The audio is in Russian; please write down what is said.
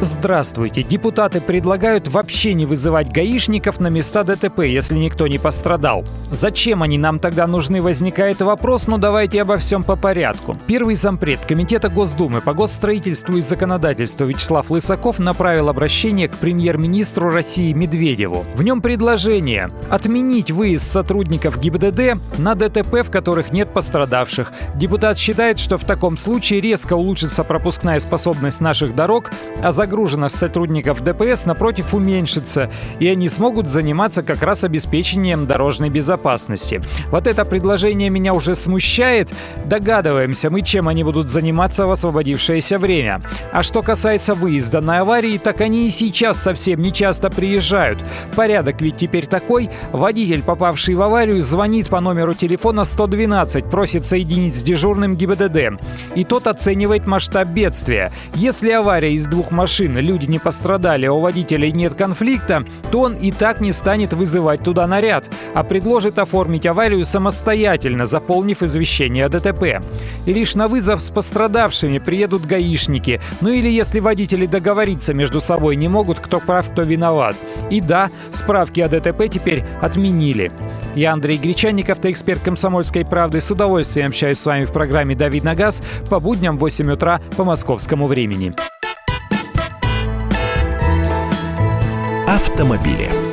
Здравствуйте. Депутаты предлагают вообще не вызывать гаишников на места ДТП, если никто не пострадал. Зачем они нам тогда нужны, возникает вопрос, но давайте обо всем по порядку. Первый зампред Комитета Госдумы по госстроительству и законодательству Вячеслав Лысаков направил обращение к премьер-министру России Медведеву. В нем предложение отменить выезд сотрудников ГИБДД на ДТП, в которых нет пострадавших. Депутат считает, что в таком случае резко улучшится пропускная способность наших дорог, а за загруженность сотрудников ДПС, напротив, уменьшится, и они смогут заниматься как раз обеспечением дорожной безопасности. Вот это предложение меня уже смущает. Догадываемся мы, чем они будут заниматься в освободившееся время. А что касается выезда на аварии, так они и сейчас совсем не часто приезжают. Порядок ведь теперь такой. Водитель, попавший в аварию, звонит по номеру телефона 112, просит соединить с дежурным ГИБДД. И тот оценивает масштаб бедствия. Если авария из двух машин машины люди не пострадали, а у водителей нет конфликта, то он и так не станет вызывать туда наряд, а предложит оформить аварию самостоятельно, заполнив извещение о ДТП. И лишь на вызов с пострадавшими приедут гаишники, ну или если водители договориться между собой не могут, кто прав, кто виноват. И да, справки о ДТП теперь отменили. Я Андрей Гречанников, ты эксперт «Комсомольской правды». С удовольствием общаюсь с вами в программе «Давид на газ» по будням в 8 утра по московскому времени. Автомобили.